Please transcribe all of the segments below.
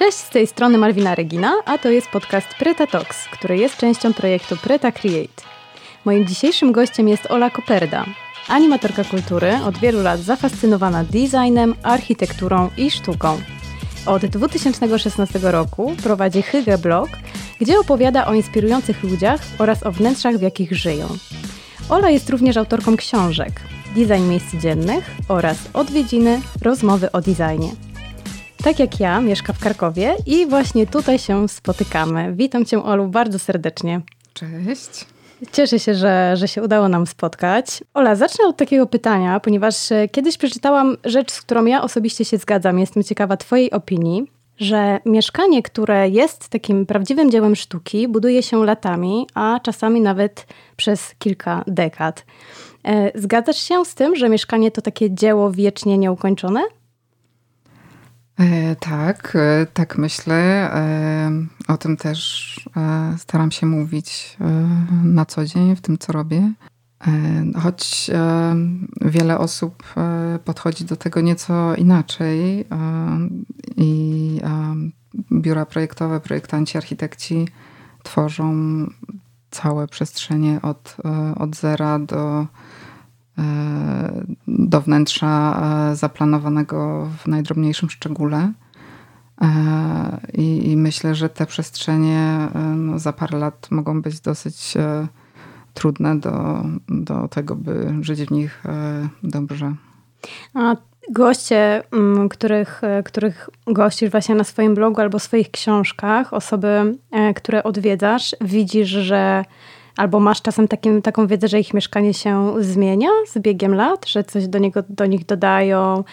Cześć, z tej strony Malwina Regina, a to jest podcast Preta Talks, który jest częścią projektu Preta Create. Moim dzisiejszym gościem jest Ola Koperda, animatorka kultury, od wielu lat zafascynowana designem, architekturą i sztuką. Od 2016 roku prowadzi Hygge Blog, gdzie opowiada o inspirujących ludziach oraz o wnętrzach, w jakich żyją. Ola jest również autorką książek Design miejsc dziennych oraz Odwiedziny, rozmowy o designie. Tak jak ja, mieszka w Krakowie i właśnie tutaj się spotykamy. Witam Cię, Olu, bardzo serdecznie. Cześć. Cieszę się, że, że się udało nam spotkać. Ola, zacznę od takiego pytania, ponieważ e, kiedyś przeczytałam rzecz, z którą ja osobiście się zgadzam. Jestem ciekawa Twojej opinii, że mieszkanie, które jest takim prawdziwym dziełem sztuki, buduje się latami, a czasami nawet przez kilka dekad. E, zgadzasz się z tym, że mieszkanie to takie dzieło wiecznie nieukończone? E, tak, e, tak myślę. E, o tym też staram się mówić na co dzień w tym, co robię. Choć wiele osób podchodzi do tego nieco inaczej i biura projektowe, projektanci, architekci tworzą całe przestrzenie od, od zera do do wnętrza e, zaplanowanego w najdrobniejszym szczególe. E, I, I, myślę, że te przestrzenie e, no, za parę lat mogą być dosyć trudne do, do tego, by żyć w nich dobrze. A goście, mm, których, których gościsz właśnie na swoim blogu albo swoich książkach, osoby, które odwiedzasz, widzisz, że Albo masz czasem taką wiedzę, że ich mieszkanie się zmienia z biegiem lat, że coś do, niego, do nich dodają.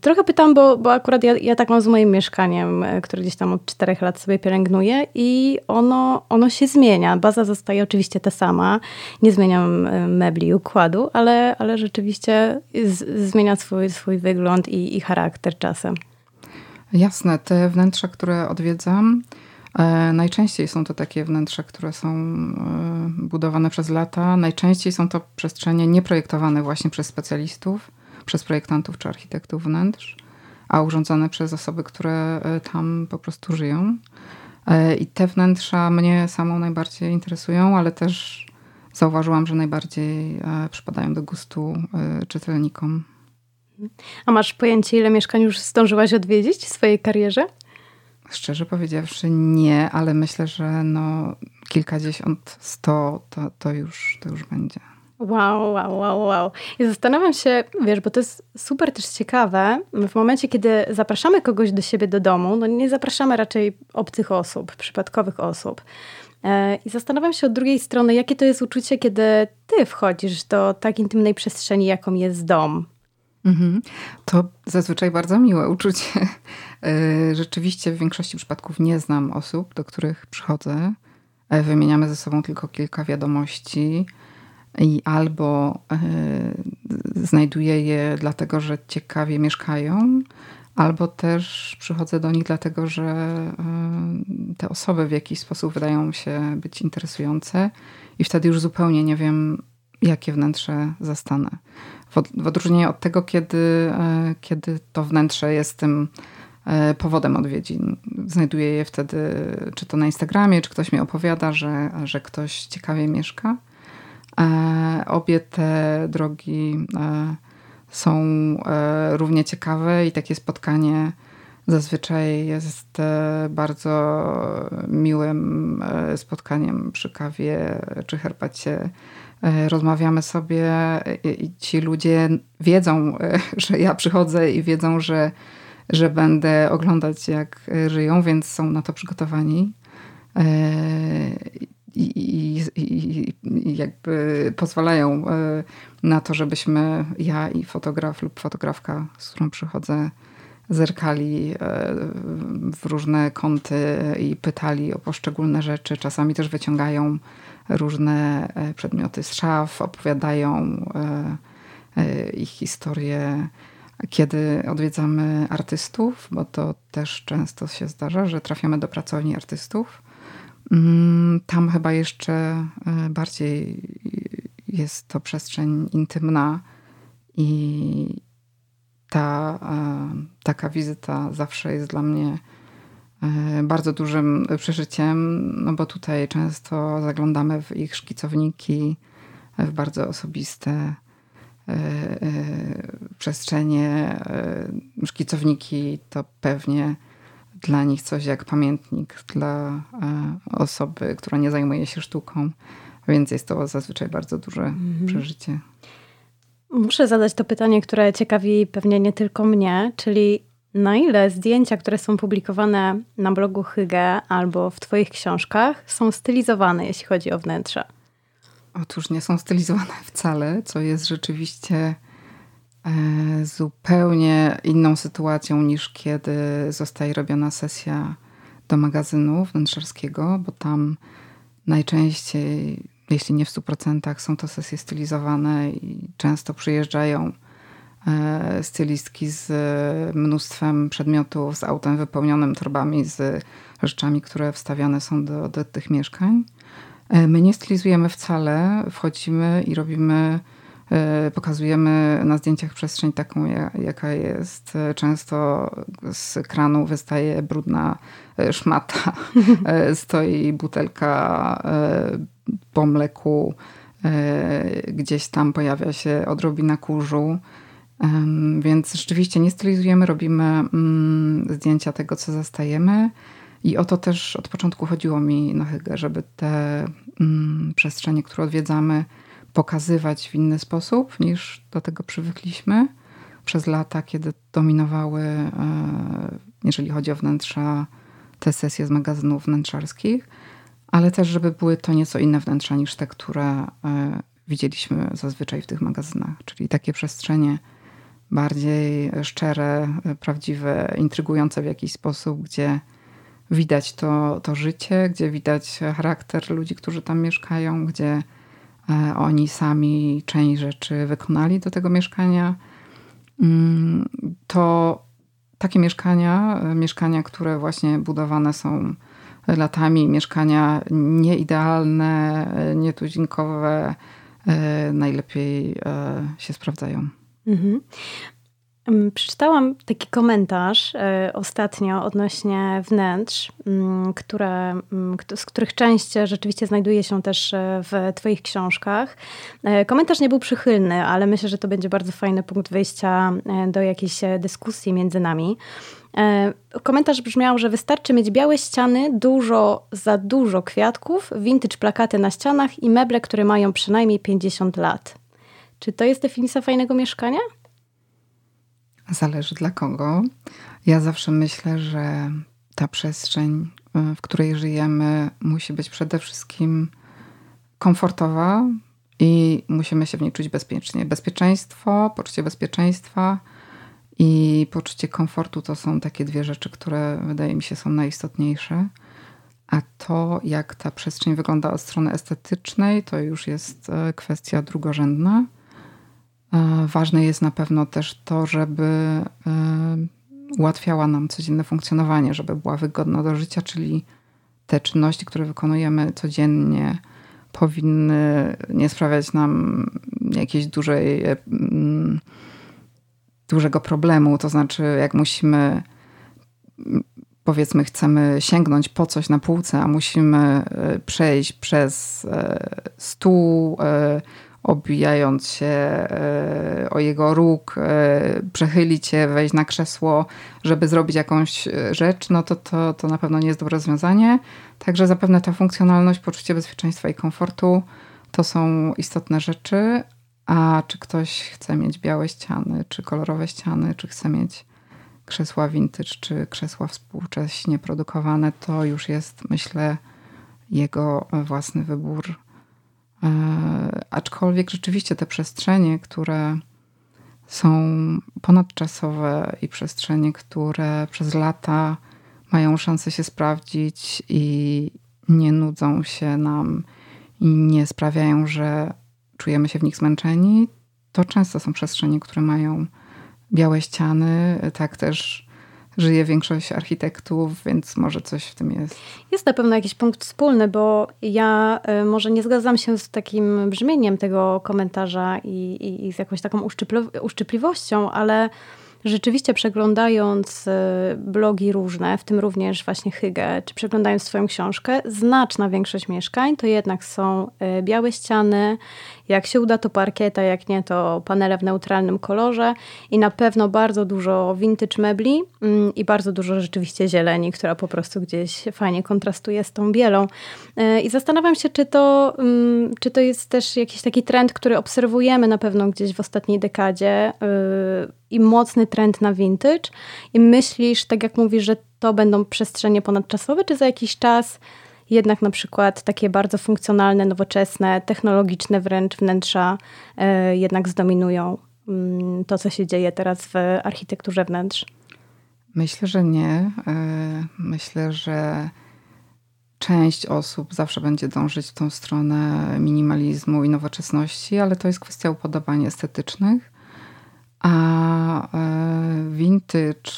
Trochę pytam, bo, bo akurat ja, ja tak mam z moim mieszkaniem, e, które gdzieś tam od czterech lat sobie pielęgnuję i ono, ono się zmienia. Baza zostaje oczywiście ta sama. Nie zmieniam e, mebli układu, ale, ale rzeczywiście z, zmienia swój, swój wygląd i, i charakter czasem. Jasne, te wnętrza, które odwiedzam, najczęściej są to takie wnętrza, które są e, budowane przez lata. Najczęściej są to przestrzenie nieprojektowane właśnie przez specjalistów, przez projektantów czy architektów wnętrz, a urządzone przez osoby, które e, tam po prostu żyją. I te wnętrza mnie samą najbardziej interesują, ale też zauważyłam, że najbardziej przypadają do gustu czytelnikom. A masz pojęcie, ile mieszkań już zdążyłaś odwiedzić w swojej karierze? Szczerze powiedziawszy nie, ale myślę, że no kilkadziesiąt, sto to, to, już, to już będzie. Wow, wow, wow, wow. I zastanawiam się, wiesz, bo to jest super też ciekawe, w momencie, kiedy zapraszamy kogoś do siebie do domu, no nie zapraszamy raczej obcych osób, przypadkowych osób. E, I zastanawiam się od drugiej strony, jakie to jest uczucie, kiedy ty wchodzisz do tak intymnej przestrzeni, jaką jest dom. Mhm. To zazwyczaj bardzo miłe uczucie. E, rzeczywiście w większości przypadków nie znam osób, do których przychodzę. E, wymieniamy ze sobą tylko kilka wiadomości i albo e, znajduję je dlatego, że ciekawie mieszkają, albo też przychodzę do nich dlatego, że te osoby w jakiś sposób wydają się być interesujące i wtedy już zupełnie nie wiem, jakie wnętrze zastanę. W odróżnieniu od tego, kiedy, kiedy to wnętrze jest tym E, powodem odwiedzin. Znajduję je wtedy, czy to na Instagramie, czy ktoś mi opowiada, że, że ktoś ciekawie mieszka. E, obie te drogi e, są równie ciekawe i takie spotkanie zazwyczaj jest bardzo miłym spotkaniem przy kawie czy herbacie. Rozmawiamy sobie i ci ludzie wiedzą, że ja przychodzę i wiedzą, że że będę oglądać, jak e, żyją, więc są na to przygotowani. E, I, i, i, i jakby pozwalają e, na to, żebyśmy ja i fotograf lub fotografka, z którą przychodzę, zerkali w różne kąty i pytali o poszczególne rzeczy. Czasami też wyciągają różne przedmioty z szaf, opowiadają ich historię kiedy odwiedzamy artystów, bo to też często się zdarza, że trafiamy do pracowni artystów, mm, tam chyba jeszcze e, bardziej jest to przestrzeń intymna i ta, e, taka wizyta zawsze jest dla mnie bardzo dużym przeżyciem, no bo tutaj często zaglądamy w ich szkicowniki, w bardzo osobiste przestrzenie. Szkicowniki to pewnie dla nich coś jak pamiętnik dla osoby, która nie zajmuje się sztuką, więc jest to zazwyczaj bardzo duże mhm. przeżycie. Muszę zadać to pytanie, które ciekawi pewnie nie tylko mnie, czyli na ile zdjęcia, które są publikowane na blogu Hygge albo w Twoich książkach, są stylizowane, jeśli chodzi o wnętrze? Otóż nie są stylizowane wcale, co jest rzeczywiście e, zupełnie inną sytuacją niż kiedy zostaje robiona sesja do magazynu wnętrzarskiego, bo tam najczęściej jeśli nie w 100%, są to sesje stylizowane i często przyjeżdżają stylistki z mnóstwem przedmiotów, z autem wypełnionym torbami, z rzeczami, które wstawiane są do, do tych mieszkań. E, my nie stylizujemy wcale, wchodzimy i robimy, e, pokazujemy na zdjęciach przestrzeń taką, jaka jest. Często z kranu wystaje brudna szmata, stoi butelka po mleku e, gdzieś tam pojawia się odrobina kurzu. Więc rzeczywiście nie stylizujemy, robimy mm, zdjęcia tego, co zastajemy. I o to też od początku chodziło mi na Hygge, żeby te mm, przestrzenie, które odwiedzamy, pokazywać w inny sposób niż do tego przywykliśmy. Przez lata, kiedy dominowały, e, jeżeli chodzi o wnętrza, te sesje z magazynów wnętrzarskich. Ale też, żeby były to nieco inne wnętrza niż te, które e, widzieliśmy zazwyczaj w tych magazynach, czyli takie przestrzenie bardziej szczere, prawdziwe, intrygujące w jakiś sposób, gdzie widać to, to życie, gdzie widać charakter ludzi, którzy tam mieszkają, gdzie e, oni sami część rzeczy wykonali do tego mieszkania. Mm, to takie mieszkania, e, mieszkania, które właśnie budowane są latami mieszkania nieidealne, nietuzinkowe e, najlepiej e, się sprawdzają. Mhm. Przeczytałam taki komentarz e, ostatnio odnośnie wnętrz, które, z których część rzeczywiście znajduje się też w Twoich książkach. Komentarz nie był przychylny, ale myślę, że to będzie bardzo fajny punkt wyjścia do jakiejś dyskusji między nami. E, komentarz brzmiał, że wystarczy mieć białe ściany, dużo, za dużo kwiatków, vintage plakaty na ścianach i meble, które mają przynajmniej 50 lat. Czy to jest definicja fajnego mieszkania? Zależy dla kogo. Ja zawsze myślę, że ta przestrzeń, e, w której żyjemy, musi być przede wszystkim komfortowa i musimy się w niej czuć bezpiecznie. Bezpieczeństwo, poczucie bezpieczeństwa i poczucie komfortu to są takie dwie rzeczy, które wydaje mi się są najistotniejsze. A to, jak ta przestrzeń wygląda od strony estetycznej, to już jest e, kwestia drugorzędna. E, ważne jest na pewno też to, żeby e, ułatwiała nam codzienne funkcjonowanie, żeby była wygodna do życia, czyli te czynności, które wykonujemy codziennie, powinny nie sprawiać nam jakiejś dużej dużego problemu. To znaczy, jak musimy, powiedzmy, chcemy sięgnąć po coś na półce, a musimy e, przejść przez e, stół, e, obijając się o jego róg, przechylić się, wejść na krzesło, żeby zrobić jakąś rzecz, no to, to, to na pewno nie jest dobre rozwiązanie. Także zapewne ta funkcjonalność, poczucie bezpieczeństwa i komfortu to są istotne rzeczy, a czy ktoś chce mieć białe ściany, czy kolorowe ściany, czy chce mieć krzesła vintage, czy krzesła współcześnie produkowane, to już jest, myślę, jego własny wybór. E, aczkolwiek rzeczywiście te przestrzenie, które są ponadczasowe i przestrzenie, które przez lata mają szansę się sprawdzić i nie nudzą się nam i nie sprawiają, że czujemy się w nich zmęczeni, to często są przestrzenie, które mają białe ściany. Tak też żyje większość architektów, więc może coś w tym jest. Jest na pewno jakiś punkt wspólny, bo ja y, może nie zgadzam się z takim brzmieniem tego komentarza i, i, i z jakąś taką uszczypliwością, ale rzeczywiście przeglądając y, blogi różne, w tym również właśnie Hygge, czy przeglądając swoją książkę, znaczna większość mieszkań to jednak są y, białe ściany, jak się uda to parkieta, jak nie to panele w neutralnym kolorze i na pewno bardzo dużo vintage mebli mm, i bardzo dużo rzeczywiście zieleni, która po prostu gdzieś fajnie kontrastuje z tą bielą. Y, I zastanawiam się, czy to, mm, czy to jest też jakiś taki trend, który obserwujemy na pewno gdzieś w ostatniej dekadzie i mocny trend na vintage i myślisz, tak jak mówisz, że to będą przestrzenie ponadczasowe, czy za jakiś czas jednak na przykład takie bardzo funkcjonalne, nowoczesne, technologiczne wręcz wnętrza e, jednak zdominują mm, to, co się dzieje teraz w architekturze wnętrz? Myślę, że nie. E, myślę, że część osób zawsze będzie dążyć w tą stronę minimalizmu i nowoczesności, ale to jest kwestia upodobań estetycznych. A e, vintage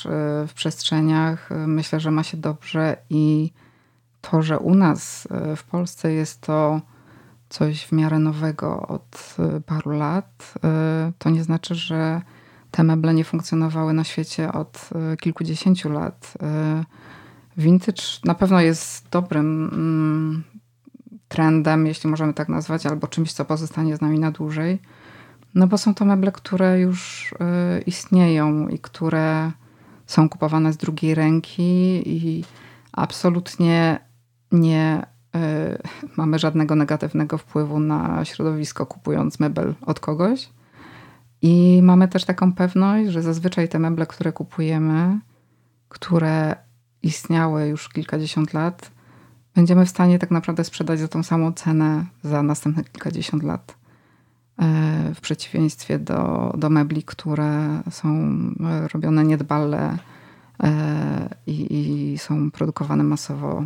w przestrzeniach myślę, że ma się dobrze i to, że u nas w Polsce jest to coś w miarę nowego od paru lat, to nie znaczy, że te meble nie funkcjonowały na świecie od kilkudziesięciu lat. Vintage na pewno jest dobrym mm, trendem, jeśli możemy tak nazwać, albo czymś, co pozostanie z nami na dłużej. No bo są to meble, które już istnieją i które są kupowane z drugiej ręki i absolutnie nie y, mamy żadnego negatywnego wpływu na środowisko kupując mebel od kogoś. I mamy też taką pewność, że zazwyczaj te meble, które kupujemy, które istniały już kilkadziesiąt lat, będziemy w stanie tak naprawdę sprzedać za tą samą cenę za następne kilkadziesiąt lat. E, w przeciwieństwie do, do mebli, które są e, robione niedbale e, i, i są produkowane masowo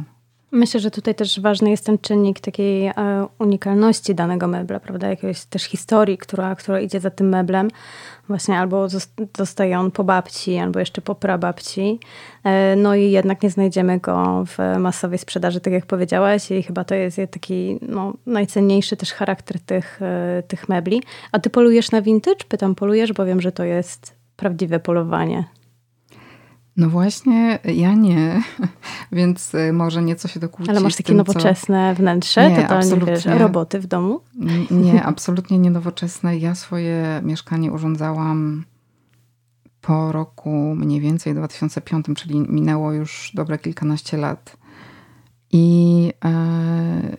Myślę, że tutaj też ważny jest ten czynnik takiej e, unikalności danego mebla, prawda? Jakiejś też historii, która, która idzie za tym meblem. Właśnie albo zostaje on po babci, albo jeszcze po prababci. E, no i jednak nie znajdziemy go w masowej sprzedaży, tak jak powiedziałaś. I chyba to jest taki no, najcenniejszy też charakter tych, e, tych mebli. A ty polujesz na vintage? Pytam, polujesz, bo wiem, że to jest prawdziwe polowanie. No właśnie, ja nie, więc y, może nieco się dokłócić. Ale masz takie tym, nowoczesne co... wnętrze, nie, totalnie wiesz, roboty w domu? Nie, absolutnie nie nowoczesne. Ja swoje mieszkanie urządzałam po roku mniej więcej 2005, czyli minęło już dobre kilkanaście lat. I e,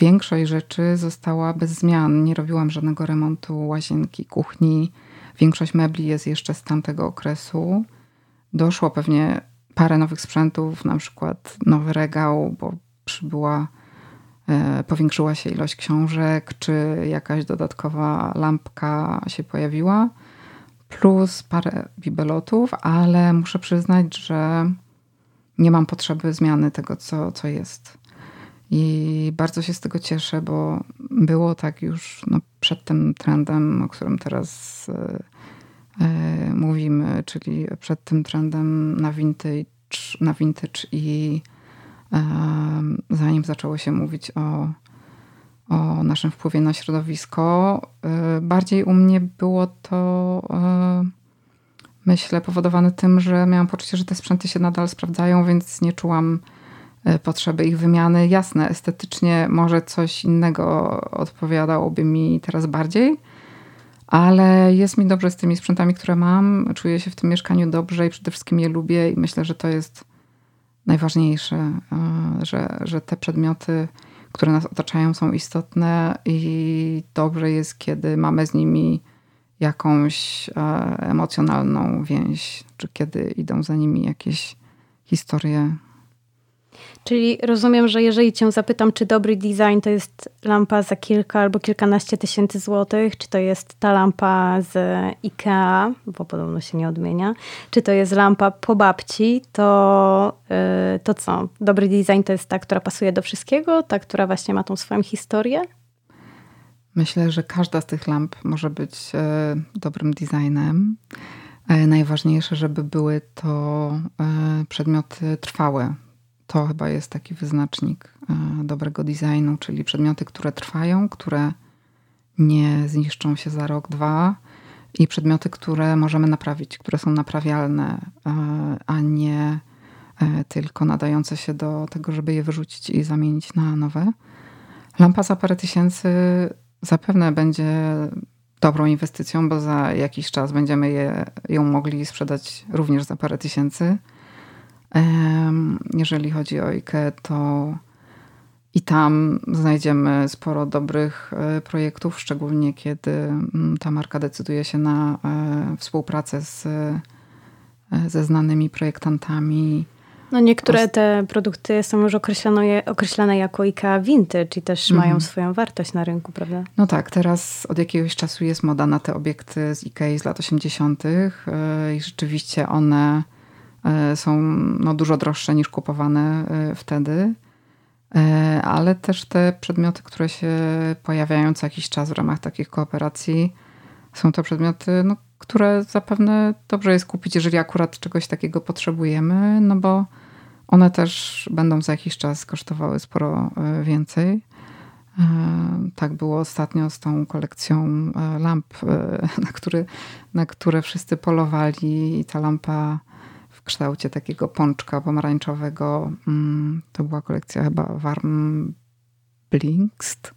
większość rzeczy została bez zmian. Nie robiłam żadnego remontu łazienki, kuchni. Większość mebli jest jeszcze z tamtego okresu doszło pewnie parę nowych sprzętów, na przykład nowy regał, bo przybyła, e, powiększyła się ilość książek, czy jakaś dodatkowa lampka się pojawiła, plus parę bibelotów, ale muszę przyznać, że nie mam potrzeby zmiany tego, co, co jest. I bardzo się z tego cieszę, bo było tak już no, przed tym trendem, o którym teraz e, mówimy, czyli przed tym trendem na vintage, na vintage i e, zanim zaczęło się mówić o, o naszym wpływie na środowisko, e, bardziej u mnie było to myślę powodowane tym, że miałam poczucie, że te sprzęty się nadal sprawdzają, więc nie czułam potrzeby ich wymiany. Jasne, estetycznie może coś innego odpowiadałoby mi teraz bardziej, ale jest mi dobrze z tymi sprzętami, które mam. Czuję się w tym mieszkaniu dobrze i przede wszystkim je lubię i myślę, że to jest najważniejsze, e, że, że te przedmioty, które nas otaczają, są istotne i dobrze jest, kiedy mamy z nimi jakąś e, emocjonalną więź, czy kiedy idą za nimi jakieś historie Czyli rozumiem, że jeżeli cię zapytam, czy dobry design to jest lampa za kilka albo kilkanaście tysięcy złotych, czy to jest ta lampa z IKEA, bo podobno się nie odmienia, czy to jest lampa po babci, to, yy, to co? Dobry design to jest ta, która pasuje do wszystkiego, ta, która właśnie ma tą swoją historię? Myślę, że każda z tych lamp może być yy, dobrym designem. Yy, najważniejsze, żeby były to przedmioty trwałe, to chyba jest taki wyznacznik e, dobrego designu, czyli przedmioty, które trwają, które nie zniszczą się za rok, dwa i przedmioty, które możemy naprawić, które są naprawialne, a nie tylko nadające się do tego, żeby je wyrzucić i zamienić na nowe. Lampa za parę tysięcy zapewne będzie dobrą inwestycją, bo za jakiś czas będziemy je, ją mogli sprzedać również za parę tysięcy. Jeżeli chodzi o IKE, to i tam znajdziemy sporo dobrych e, projektów, szczególnie kiedy mm, ta marka decyduje się na e, współpracę z, e, ze znanymi projektantami. No niektóre te produkty są już określone, określane jako IKEA Vintage, czyli też mm. mają swoją wartość na rynku, prawda? No tak, teraz od jakiegoś czasu jest moda na te obiekty z IKEA z lat 80. i rzeczywiście one są no, dużo droższe niż kupowane wtedy. E, ale też te przedmioty, które się pojawiają co jakiś czas w ramach takich kooperacji, są to przedmioty, no, które zapewne dobrze jest kupić, jeżeli akurat czegoś takiego potrzebujemy, no bo one też będą za jakiś czas kosztowały sporo e, więcej. E, tak było ostatnio z tą kolekcją lamp, na, który, na które wszyscy polowali i ta lampa kształcie takiego pączka pomarańczowego. Mm, to była kolekcja chyba Warm Blinkst.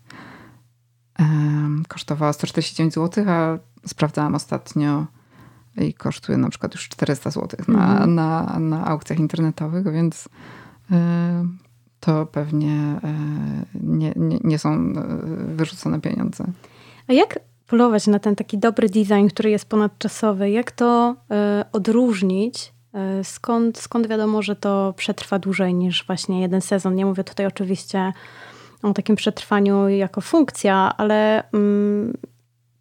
Kosztowała 149 zł, a sprawdzałam ostatnio i kosztuje na przykład już 400 zł na, mhm. na, na aukcjach internetowych, więc e, to pewnie e, nie, nie, nie są e, wyrzucone pieniądze. A jak polować na ten taki dobry design, który jest ponadczasowy? Jak to odróżnić skąd, skąd wiadomo, że to przetrwa dłużej niż właśnie jeden sezon? Nie mówię tutaj oczywiście o takim przetrwaniu jako funkcja, ale mm,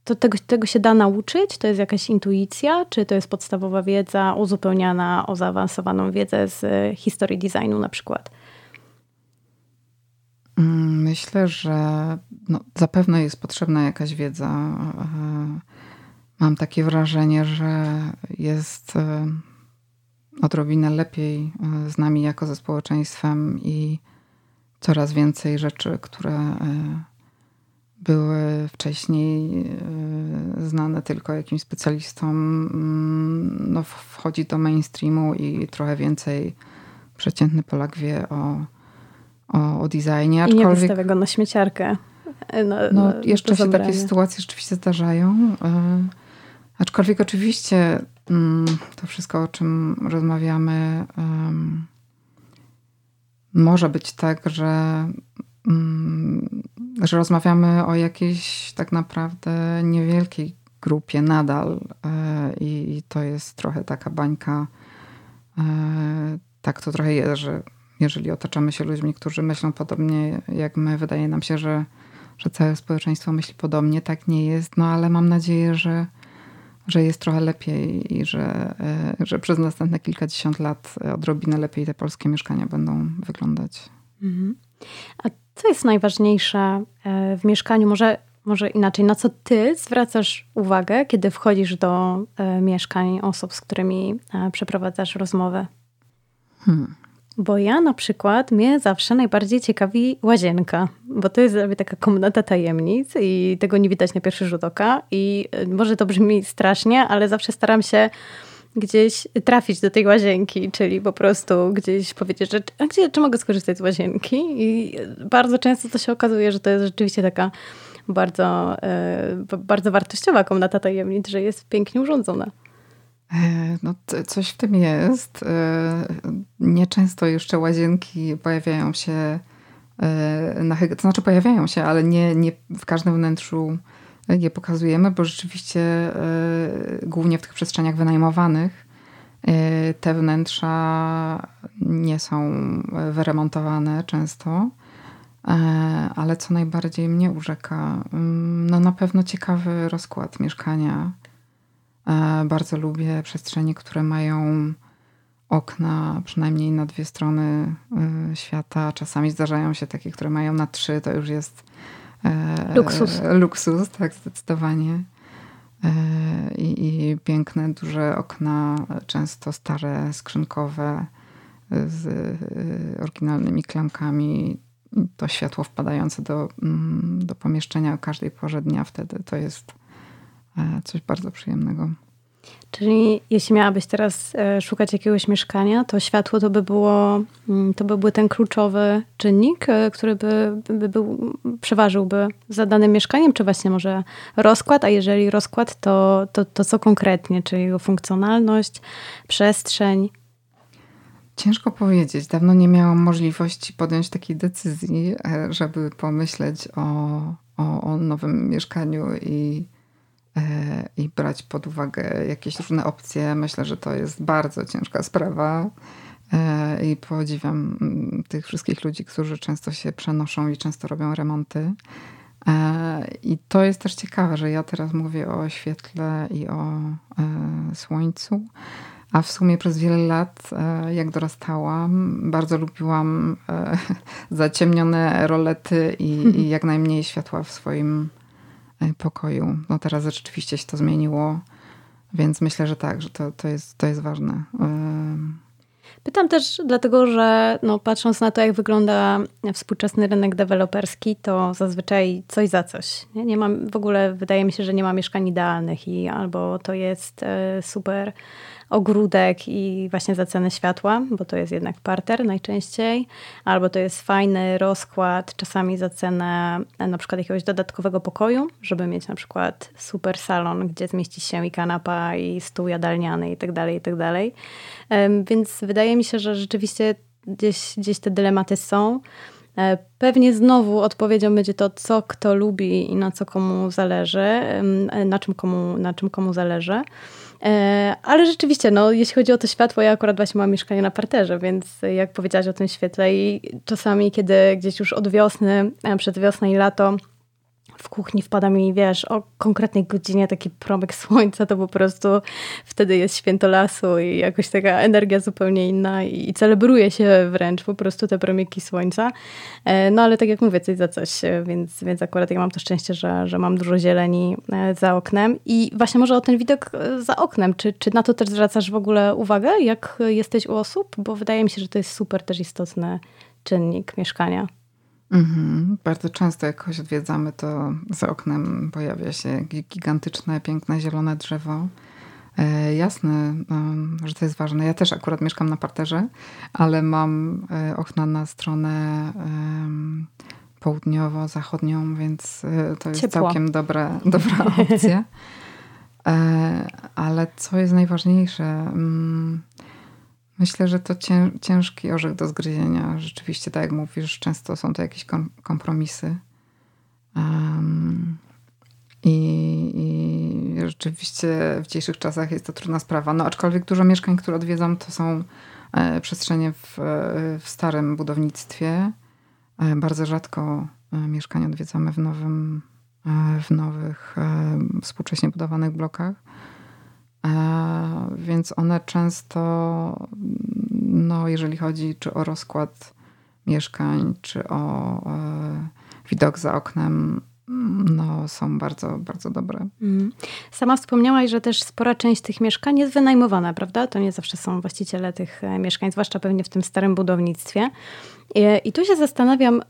to tego, tego się da nauczyć? To jest jakaś intuicja? Czy to jest podstawowa wiedza uzupełniana o zaawansowaną wiedzę z historii designu na przykład? Mm, myślę, że no, zapewne jest potrzebna jakaś wiedza. E, mam takie wrażenie, że jest e, odrobinę lepiej e, z nami jako ze społeczeństwem i coraz więcej rzeczy, które e, były wcześniej e, znane tylko jakimś specjalistom, mm, no wchodzi do mainstreamu i trochę więcej przeciętny Polak wie o, o, o designie. Aczkolwiek, I nie wystawia go na śmieciarkę. No, no jeszcze się takie sytuacje rzeczywiście zdarzają. Aczkolwiek oczywiście mm, to wszystko, o czym rozmawiamy, może być tak, że, mm, że rozmawiamy o jakiejś tak naprawdę niewielkiej grupie nadal e, i to jest trochę taka bańka. E, tak to trochę jest, że jeżeli otaczamy się ludźmi, którzy myślą podobnie jak my, wydaje nam się, że, że całe społeczeństwo myśli podobnie. Tak nie jest, no ale mam nadzieję, że że jest trochę lepiej i że, e, że przez następne kilkadziesiąt lat odrobinę lepiej te polskie mieszkania będą wyglądać. Mhm. A co jest najważniejsze e, w mieszkaniu? Może, może inaczej, na co ty zwracasz uwagę, kiedy wchodzisz do e, mieszkań osób, z którymi przeprowadzasz rozmowę? Hmm. Bo ja na przykład, mnie zawsze najbardziej ciekawi łazienka, bo to jest taka komnata tajemnic i tego nie widać na pierwszy rzut oka i y, może to brzmi strasznie, ale zawsze staram się gdzieś trafić do tej łazienki, czyli po prostu gdzieś powiedzieć, że a gdzie, czy mogę skorzystać z łazienki i bardzo często to się okazuje, że to jest rzeczywiście taka bardzo, y, bardzo wartościowa komnata tajemnic, że jest pięknie urządzona. E, no, coś w tym jest. E, nieczęsto jeszcze łazienki pojawiają się e, na to znaczy pojawiają się, ale nie, nie w każdym wnętrzu je pokazujemy, bo rzeczywiście głównie w tych przestrzeniach wynajmowanych te wnętrza nie są wyremontowane często. Ale co najbardziej mnie urzeka, mm, no na pewno ciekawy rozkład mieszkania bardzo lubię przestrzenie, które mają okna przynajmniej na dwie strony e, świata. Czasami zdarzają się takie, które mają na trzy. To już jest e, luksus. Luksus, tak, zdecydowanie. I, I, piękne, duże okna, często stare, skrzynkowe, z oryginalnymi klamkami. To światło wpadające do, mm, do pomieszczenia o każdej porze dnia wtedy to jest coś bardzo przyjemnego. Czyli jeśli miałabyś teraz e, szukać jakiegoś mieszkania, to światło to by było, mm, to by był ten kluczowy czynnik, e, który by, by był, przeważyłby za danym mieszkaniem, czy właśnie może rozkład, a jeżeli rozkład, to, to, to co konkretnie, czyli jego funkcjonalność, przestrzeń? Ciężko powiedzieć. Dawno nie miałam możliwości podjąć takiej decyzji, e, żeby pomyśleć o, o, o nowym mieszkaniu i i brać pod uwagę jakieś różne opcje. Myślę, że to jest bardzo ciężka sprawa. E, I podziwiam mm, tych wszystkich ludzi, którzy często się przenoszą i często robią remonty. E, I to jest też ciekawe, że ja teraz mówię o świetle i o słońcu. A w sumie przez wiele lat, jak dorastałam, bardzo lubiłam zaciemnione rolety i, i jak najmniej światła w swoim E, pokoju. No teraz rzeczywiście się to zmieniło, więc myślę, że tak, że to, to, jest, to jest ważne. Pytam też dlatego, że no, patrząc na to, jak wygląda współczesny rynek deweloperski, to zazwyczaj coś za coś. Nie, nie mam, w ogóle wydaje mi się, że nie ma mieszkań idealnych i albo to jest e, super ogródek i właśnie za cenę światła, bo to jest jednak parter najczęściej, albo to jest fajny rozkład, czasami za cenę na przykład jakiegoś dodatkowego pokoju, żeby mieć na przykład super salon, gdzie zmieści się i kanapa, i stół jadalniany i tak dalej, i tak dalej. Więc wydaje mi się, że rzeczywiście gdzieś, gdzieś te dylematy są. E, pewnie znowu odpowiedzią będzie to, co kto lubi i na co komu zależy, na czym komu, na czym komu zależy. E, ale rzeczywiście, no, jeśli chodzi o to światło, ja akurat właśnie mam mieszkanie na parterze, więc jak powiedziałaś o tym świetle i czasami, kiedy gdzieś już od wiosny, e, przed wiosną i lato w kuchni wpada mi, wiesz, o konkretnej godzinie taki promyk słońca, to po prostu wtedy jest święto lasu i jakoś taka energia zupełnie inna i celebruje się wręcz po prostu te promyki słońca. E, no ale tak jak mówię, coś za coś, e, więc, więc akurat ja mam to szczęście, że, że mam dużo zieleni e, za oknem i właśnie może o ten widok za oknem, czy, czy na to też zwracasz w ogóle uwagę, jak jesteś u osób? Bo wydaje mi się, że to jest super też istotny czynnik mieszkania. Mhm. Bardzo często jak kogoś odwiedzamy, to za oknem pojawia się gigantyczne, piękne, zielone drzewo. E, jasne, że to jest ważne. Ja też akurat mieszkam na parterze, ale mam e, okna na stronę e, południowo-zachodnią, więc e, to jest Ciepło. całkiem dobra, dobra opcja. E, ale co jest najważniejsze? Mm, Myślę, że to ciężki orzech do zgryzienia. Rzeczywiście, tak jak mówisz, często są to jakieś kompromisy. Um, i, I, rzeczywiście w dzisiejszych czasach jest to trudna sprawa. No, aczkolwiek dużo mieszkań, które odwiedzam, to są e, przestrzenie w, e, w starym budownictwie. E, bardzo rzadko mieszkania odwiedzamy w, nowym, w nowych, współcześnie budowanych blokach. E, więc one często, no, jeżeli chodzi czy o rozkład mieszkań, czy o e, widok za oknem, no, są bardzo, bardzo dobre. Mhm. Sama wspomniałaś, że też spora część tych mieszkań jest wynajmowana, prawda? To nie zawsze są właściciele tych e, mieszkań, zwłaszcza pewnie w tym starym budownictwie. I tu się zastanawiam,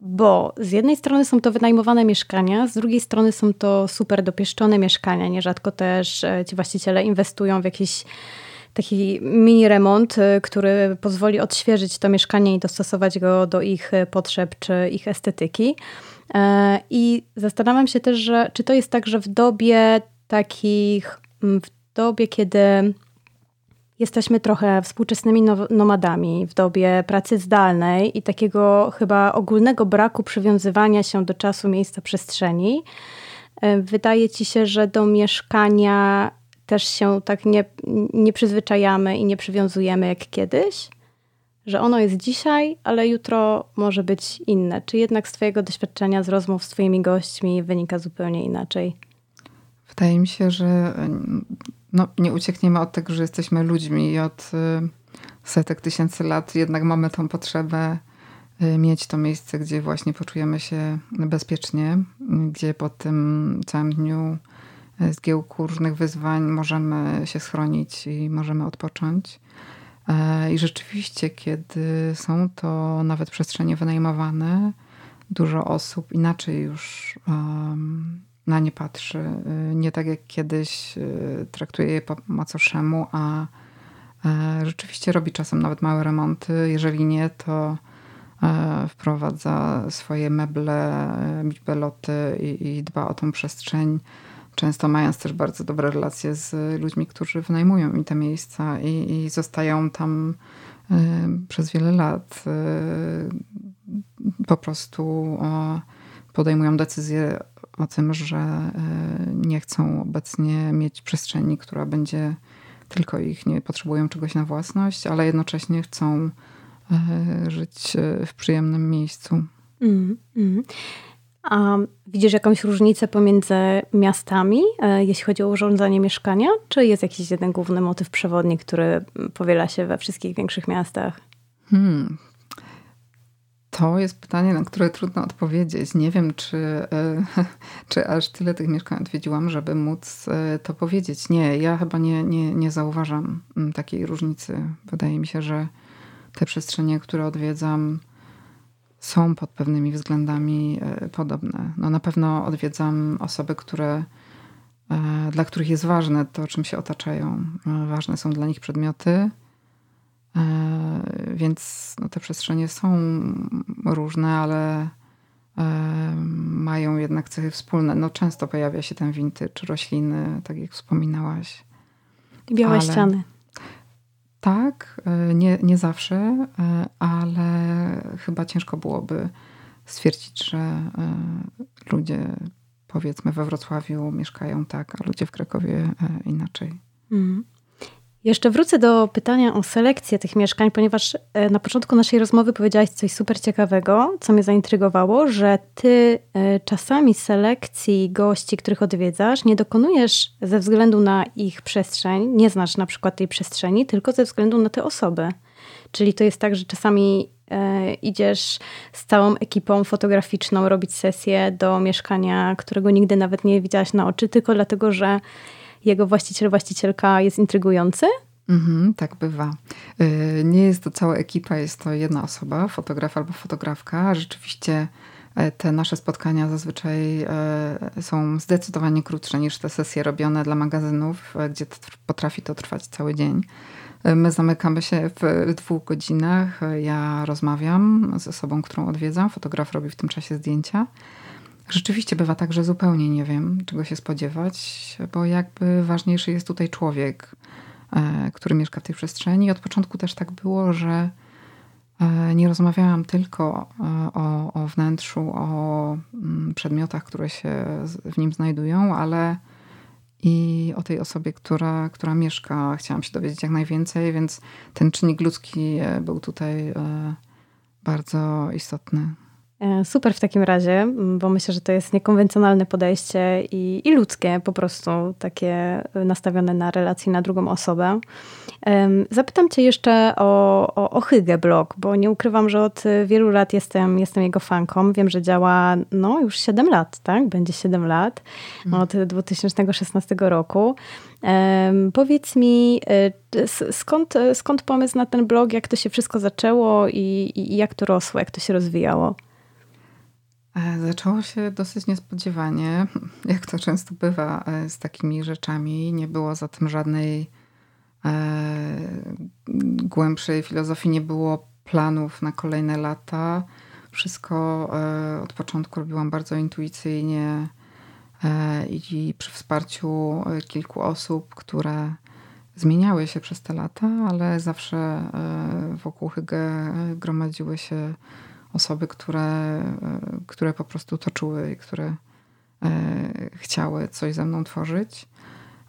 bo z jednej strony są to wynajmowane mieszkania, z drugiej strony są to super dopieszczone mieszkania. Nierzadko też e, ci właściciele inwestują w jakiś taki mini remont, e, który pozwoli odświeżyć to mieszkanie i dostosować go do ich e, potrzeb czy ich estetyki. I zastanawiam się też, że czy to jest tak, że w dobie takich, w dobie, kiedy jesteśmy trochę współczesnymi nomadami w dobie pracy zdalnej i takiego chyba ogólnego braku przywiązywania się do czasu, miejsca, przestrzeni. E, wydaje ci się, że do mieszkania też się tak nie, nie przyzwyczajamy i nie przywiązujemy jak kiedyś? Że ono jest dzisiaj, ale jutro może być inne. Czy jednak z Twojego doświadczenia, z rozmów z Twoimi gośćmi wynika zupełnie inaczej? Wydaje mi się, że no, nie uciekniemy od tego, że jesteśmy ludźmi i od y, setek tysięcy lat jednak mamy tą potrzebę y, mieć to miejsce, gdzie właśnie poczujemy się bezpiecznie, gdzie po tym całym dniu y, zgiełku różnych wyzwań możemy się schronić i możemy odpocząć. E, I rzeczywiście, kiedy są to nawet przestrzenie wynajmowane, dużo osób inaczej już na nie patrzy. Nie tak jak kiedyś traktuje je po macoszemu, a rzeczywiście robi czasem nawet małe remonty. Jeżeli nie, to wprowadza swoje meble, beloty i, i dba o tą przestrzeń często mając też bardzo dobre relacje z ludźmi, którzy wynajmują mi te miejsca i, i zostają tam y, przez wiele lat. Y, po prostu podejmują decyzję o tym, że y, nie chcą obecnie mieć przestrzeni, która będzie tylko ich, nie potrzebują czegoś na własność, ale jednocześnie chcą żyć w przyjemnym miejscu. Mm, mm. A widzisz jakąś różnicę pomiędzy miastami, e, jeśli chodzi o urządzanie mieszkania? Czy jest jakiś jeden główny motyw przewodni, który powiela się we wszystkich większych miastach? Hmm. To jest pytanie, na które trudno odpowiedzieć. Nie wiem, czy, e, czy aż tyle tych mieszkań odwiedziłam, żeby móc e, to powiedzieć. Nie, ja chyba nie, nie, nie zauważam mm, takiej różnicy. Wydaje mi się, że te przestrzenie, które odwiedzam, są pod pewnymi względami e, podobne. No na pewno odwiedzam osoby, które, dla których jest ważne to, czym się otaczają. Ważne są dla nich przedmioty, więc no te przestrzenie są różne, ale mają jednak cechy wspólne. No często pojawia się ten vintage, rośliny, tak jak wspominałaś. Białe ale... ściany. Tak, e, nie, nie zawsze, e, ale chyba ciężko byłoby stwierdzić, że e, ludzie powiedzmy we Wrocławiu mieszkają tak, a ludzie w Krakowie inaczej. Mm. Jeszcze wrócę do pytania o selekcję tych mieszkań, ponieważ e, na początku naszej rozmowy powiedziałaś coś super ciekawego, co mnie zaintrygowało, że ty e, czasami selekcji gości, których odwiedzasz, nie dokonujesz ze względu na ich przestrzeń, nie znasz na przykład tej przestrzeni, tylko ze względu na te osoby. Czyli to jest tak, że czasami e, idziesz z całą ekipą fotograficzną robić sesję do mieszkania, którego nigdy nawet nie widziałaś na oczy, tylko dlatego, że jego właściciel, właścicielka jest intrygujący? Mhm, tak bywa. Y, nie jest to cała ekipa, jest to jedna osoba, fotograf albo fotografka. Rzeczywiście e, te nasze spotkania zazwyczaj e, są zdecydowanie krótsze niż te sesje robione dla magazynów, e, gdzie potrafi to trwać cały dzień. My zamykamy się w dwóch godzinach. Ja rozmawiam z osobą, którą odwiedzam. Fotograf robi w tym czasie zdjęcia. Rzeczywiście bywa tak, że zupełnie nie wiem, czego się spodziewać, bo jakby ważniejszy jest tutaj człowiek, e, który mieszka w tej przestrzeni. Od początku też tak było, że e, nie rozmawiałam tylko e, o, o wnętrzu, o mm, przedmiotach, które się w nim znajdują, ale i o tej osobie, która, która mieszka. Chciałam się dowiedzieć jak najwięcej, więc ten czynnik ludzki był tutaj bardzo istotny. E, super w takim razie, bo myślę, że to jest niekonwencjonalne podejście i, i ludzkie, po prostu takie nastawione na relacje na drugą osobę. Zapytam Cię jeszcze o, o, o Hygge Blog, bo nie ukrywam, że od wielu lat jestem, jestem jego fanką. Wiem, że działa no, już 7 lat, tak? Będzie 7 lat, mhm. od 2016 roku. Powiedz mi, e, skąd, skąd pomysł na ten blog, jak to się wszystko zaczęło i, i jak to rosło, jak to się rozwijało? E, zaczęło się dosyć niespodziewanie, jak to często bywa e, z takimi rzeczami. Nie było za tym żadnej e, głębszej filozofii, nie było planów na kolejne lata. Wszystko e, od początku robiłam bardzo intuicyjnie e, i przy wsparciu e, kilku osób, które zmieniały się przez te lata, ale zawsze wokół Hygge gromadziły się osoby, które, e, które po prostu to czuły i które e, chciały coś ze mną tworzyć.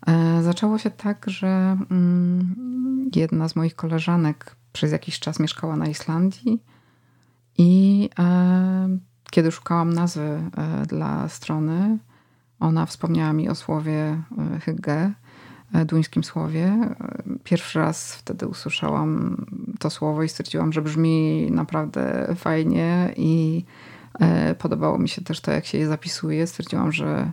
E, zaczęło się tak, że mm, jedna z moich koleżanek przez jakiś czas mieszkała na Islandii i kiedy szukałam nazwy dla strony, ona wspomniała mi o słowie Hygge, duńskim słowie. Pierwszy raz wtedy usłyszałam to słowo i stwierdziłam, że brzmi naprawdę fajnie i e, podobało mi się też to, jak się je zapisuje. Stwierdziłam, że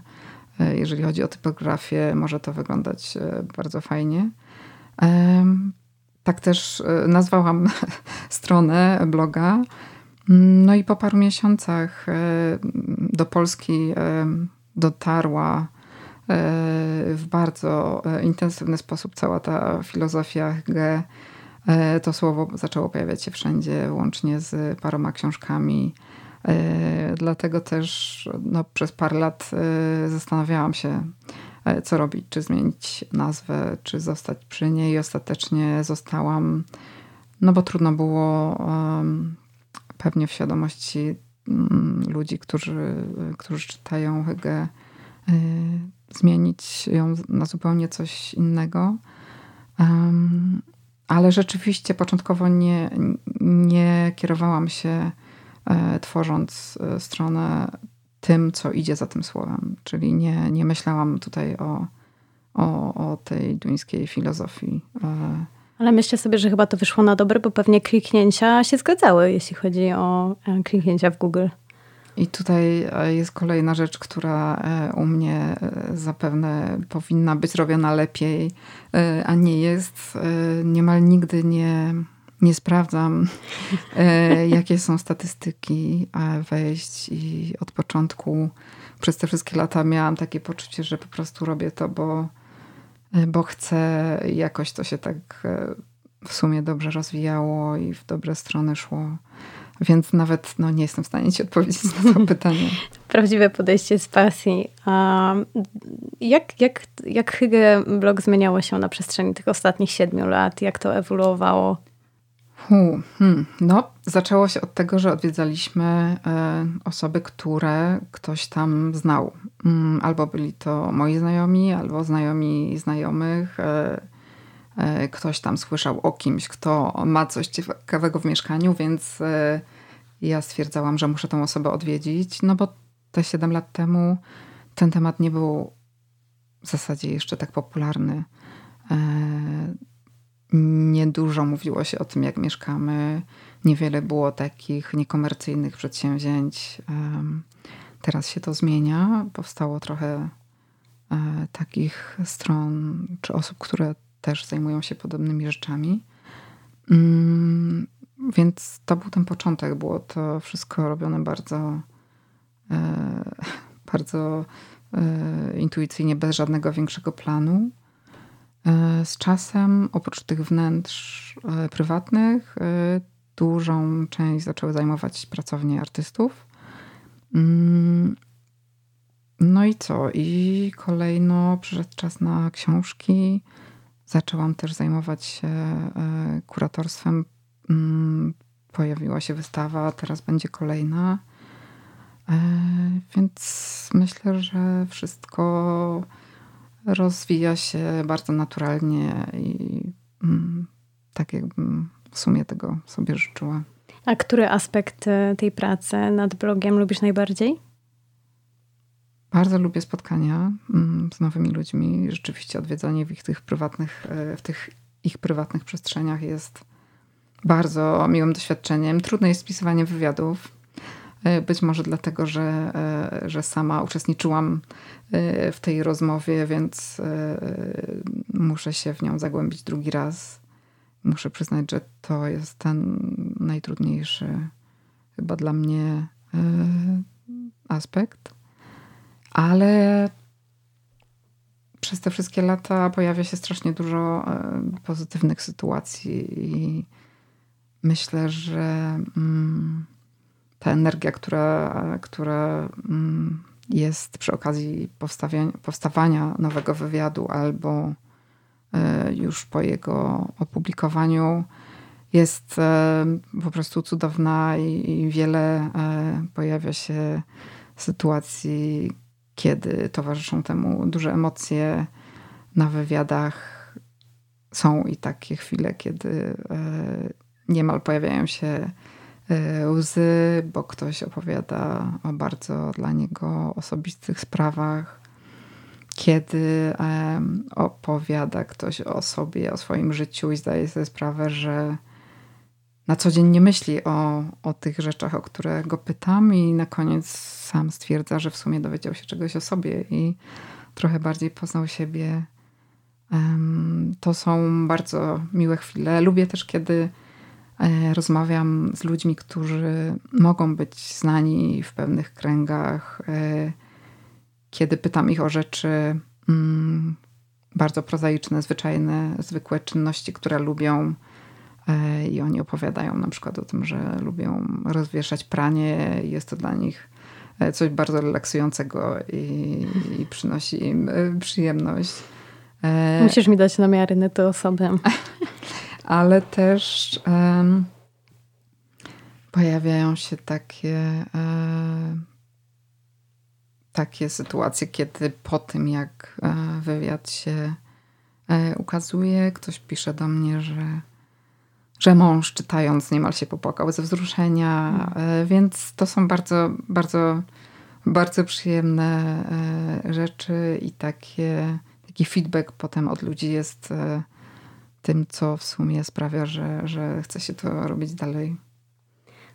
e, jeżeli chodzi o typografię, może to wyglądać e, bardzo fajnie. Tak też nazwałam stronę bloga. No i po paru miesiącach do Polski dotarła w bardzo intensywny sposób cała ta filozofia Hege. To słowo zaczęło pojawiać się wszędzie, łącznie z paroma książkami. Dlatego też no, przez parę lat zastanawiałam się, co robić, czy zmienić nazwę, czy zostać przy niej. Ostatecznie zostałam, no bo trudno było pewnie w świadomości um, ludzi, którzy, którzy czytają Hygge, zmienić ją na zupełnie coś innego. Um, ale rzeczywiście początkowo nie, nie kierowałam się e, tworząc e, stronę tym, co idzie za tym słowem. Czyli nie, nie myślałam tutaj o, o, o tej duńskiej filozofii. E, Ale myślę sobie, że chyba to wyszło na dobre, bo pewnie kliknięcia się zgadzały, jeśli chodzi o e, kliknięcia w Google. I tutaj e, jest kolejna rzecz, która u mnie zapewne powinna być robiona lepiej, a nie jest. Niemal nigdy nie nie sprawdzam, e, jakie są statystyki wejść i od początku przez te wszystkie lata miałam takie poczucie, że po prostu robię to, bo, e, bo chcę. Jakoś to się tak e, w sumie dobrze rozwijało i w dobre strony szło. Więc nawet no, nie jestem w stanie ci odpowiedzieć na to pytanie. Prawdziwe podejście z pasji. A jak, jak, jak Hygge blog zmieniało się na przestrzeni tych ostatnich siedmiu lat? Jak to ewoluowało? Hmm, hmm. No, zaczęło się od tego, że odwiedzaliśmy e, osoby, które ktoś tam znał. Mm, albo byli to moi znajomi, albo znajomi znajomych. E, e, ktoś tam słyszał o kimś, kto ma coś ciekawego w mieszkaniu, więc ja stwierdzałam, że muszę tą osobę odwiedzić. No bo te 7 lat temu ten temat nie był w zasadzie jeszcze tak popularny Niedużo mówiło się o tym, jak mieszkamy. Niewiele było takich niekomercyjnych przedsięwzięć. Teraz się to zmienia. Powstało trochę e, takich stron czy osób, które też zajmują się podobnymi rzeczami. Mm, więc to był ten początek. Było to wszystko robione bardzo, e, bardzo e, intuicyjnie, bez żadnego większego planu. E, z czasem, oprócz tych wnętrz prywatnych, dużą część zaczęły zajmować pracownie artystów. Mm, no i co? I kolejno przyszedł czas na książki. Zaczęłam też zajmować się kuratorstwem. Mm, pojawiła się wystawa, teraz będzie kolejna. Więc myślę, że wszystko rozwija się bardzo naturalnie i mm, tak jakbym w sumie tego sobie życzyła. A który aspekt e, tej pracy nad blogiem lubisz najbardziej? Bardzo lubię spotkania mm, z nowymi ludźmi. Rzeczywiście odwiedzanie w ich tych prywatnych, e, w tych ich prywatnych przestrzeniach jest bardzo miłym doświadczeniem. Trudne jest spisywanie wywiadów. E, być może dlatego, że, że sama uczestniczyłam w tej rozmowie, więc muszę się w nią zagłębić drugi raz. Muszę przyznać, że to jest ten najtrudniejszy chyba dla mnie aspekt. Ale przez te wszystkie lata pojawia się strasznie dużo pozytywnych sytuacji i myślę, że mm, ta energia, która, która mm, jest przy okazji powstawania nowego wywiadu albo e, już po jego opublikowaniu jest e, po prostu cudowna i wiele e, pojawia się sytuacji, kiedy towarzyszą temu duże emocje na wywiadach. Są i takie chwile, kiedy niemal pojawiają się Y, łzy, bo ktoś opowiada o bardzo dla niego osobistych sprawach. Kiedy opowiada ktoś o sobie, o swoim życiu i zdaje sobie sprawę, że na co dzień nie myśli o, o tych rzeczach, o które go pytam, i na koniec sam stwierdza, że w sumie dowiedział się czegoś o sobie i trochę bardziej poznał siebie. To są bardzo miłe chwile. Lubię też, kiedy E, rozmawiam z ludźmi, którzy mogą być znani w pewnych kręgach, e, kiedy pytam ich o rzeczy mm, bardzo prozaiczne, zwyczajne, zwykłe czynności, które lubią. E, I oni opowiadają na przykład o tym, że lubią rozwieszać pranie. Jest to dla nich e, coś bardzo relaksującego i, i przynosi im e, przyjemność. Musisz mi dać namiary na tę osobę. Ale też um, pojawiają się takie takie sytuacje, kiedy po tym, jak wywiad się ukazuje, ktoś pisze do mnie, że, że mąż czytając niemal się popłakał ze wzruszenia, e, więc to są bardzo, bardzo, bardzo przyjemne rzeczy i takie, taki feedback potem od ludzi jest tym, co w sumie sprawia, że, że chce się to robić dalej.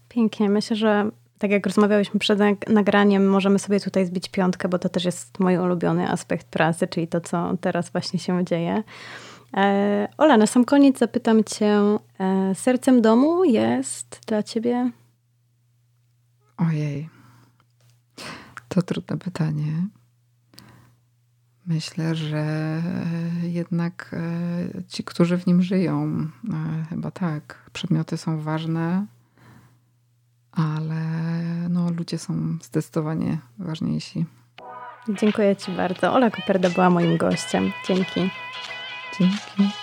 Pięknie. Myślę, że tak jak rozmawiałyśmy przed nagraniem, możemy sobie tutaj zbić piątkę, bo to też jest mój ulubiony aspekt pracy, czyli to, co teraz właśnie się dzieje. E, Ola, na sam koniec zapytam Cię, e, sercem domu jest dla Ciebie? Ojej, to trudne pytanie. Myślę, że jednak e, ci, którzy w nim żyją, chyba tak. Przedmioty są ważne, ale no, ludzie są zdecydowanie ważniejsi. Dziękuję Ci bardzo. Ola Koperda była moim gościem. Dzięki. Dzięki.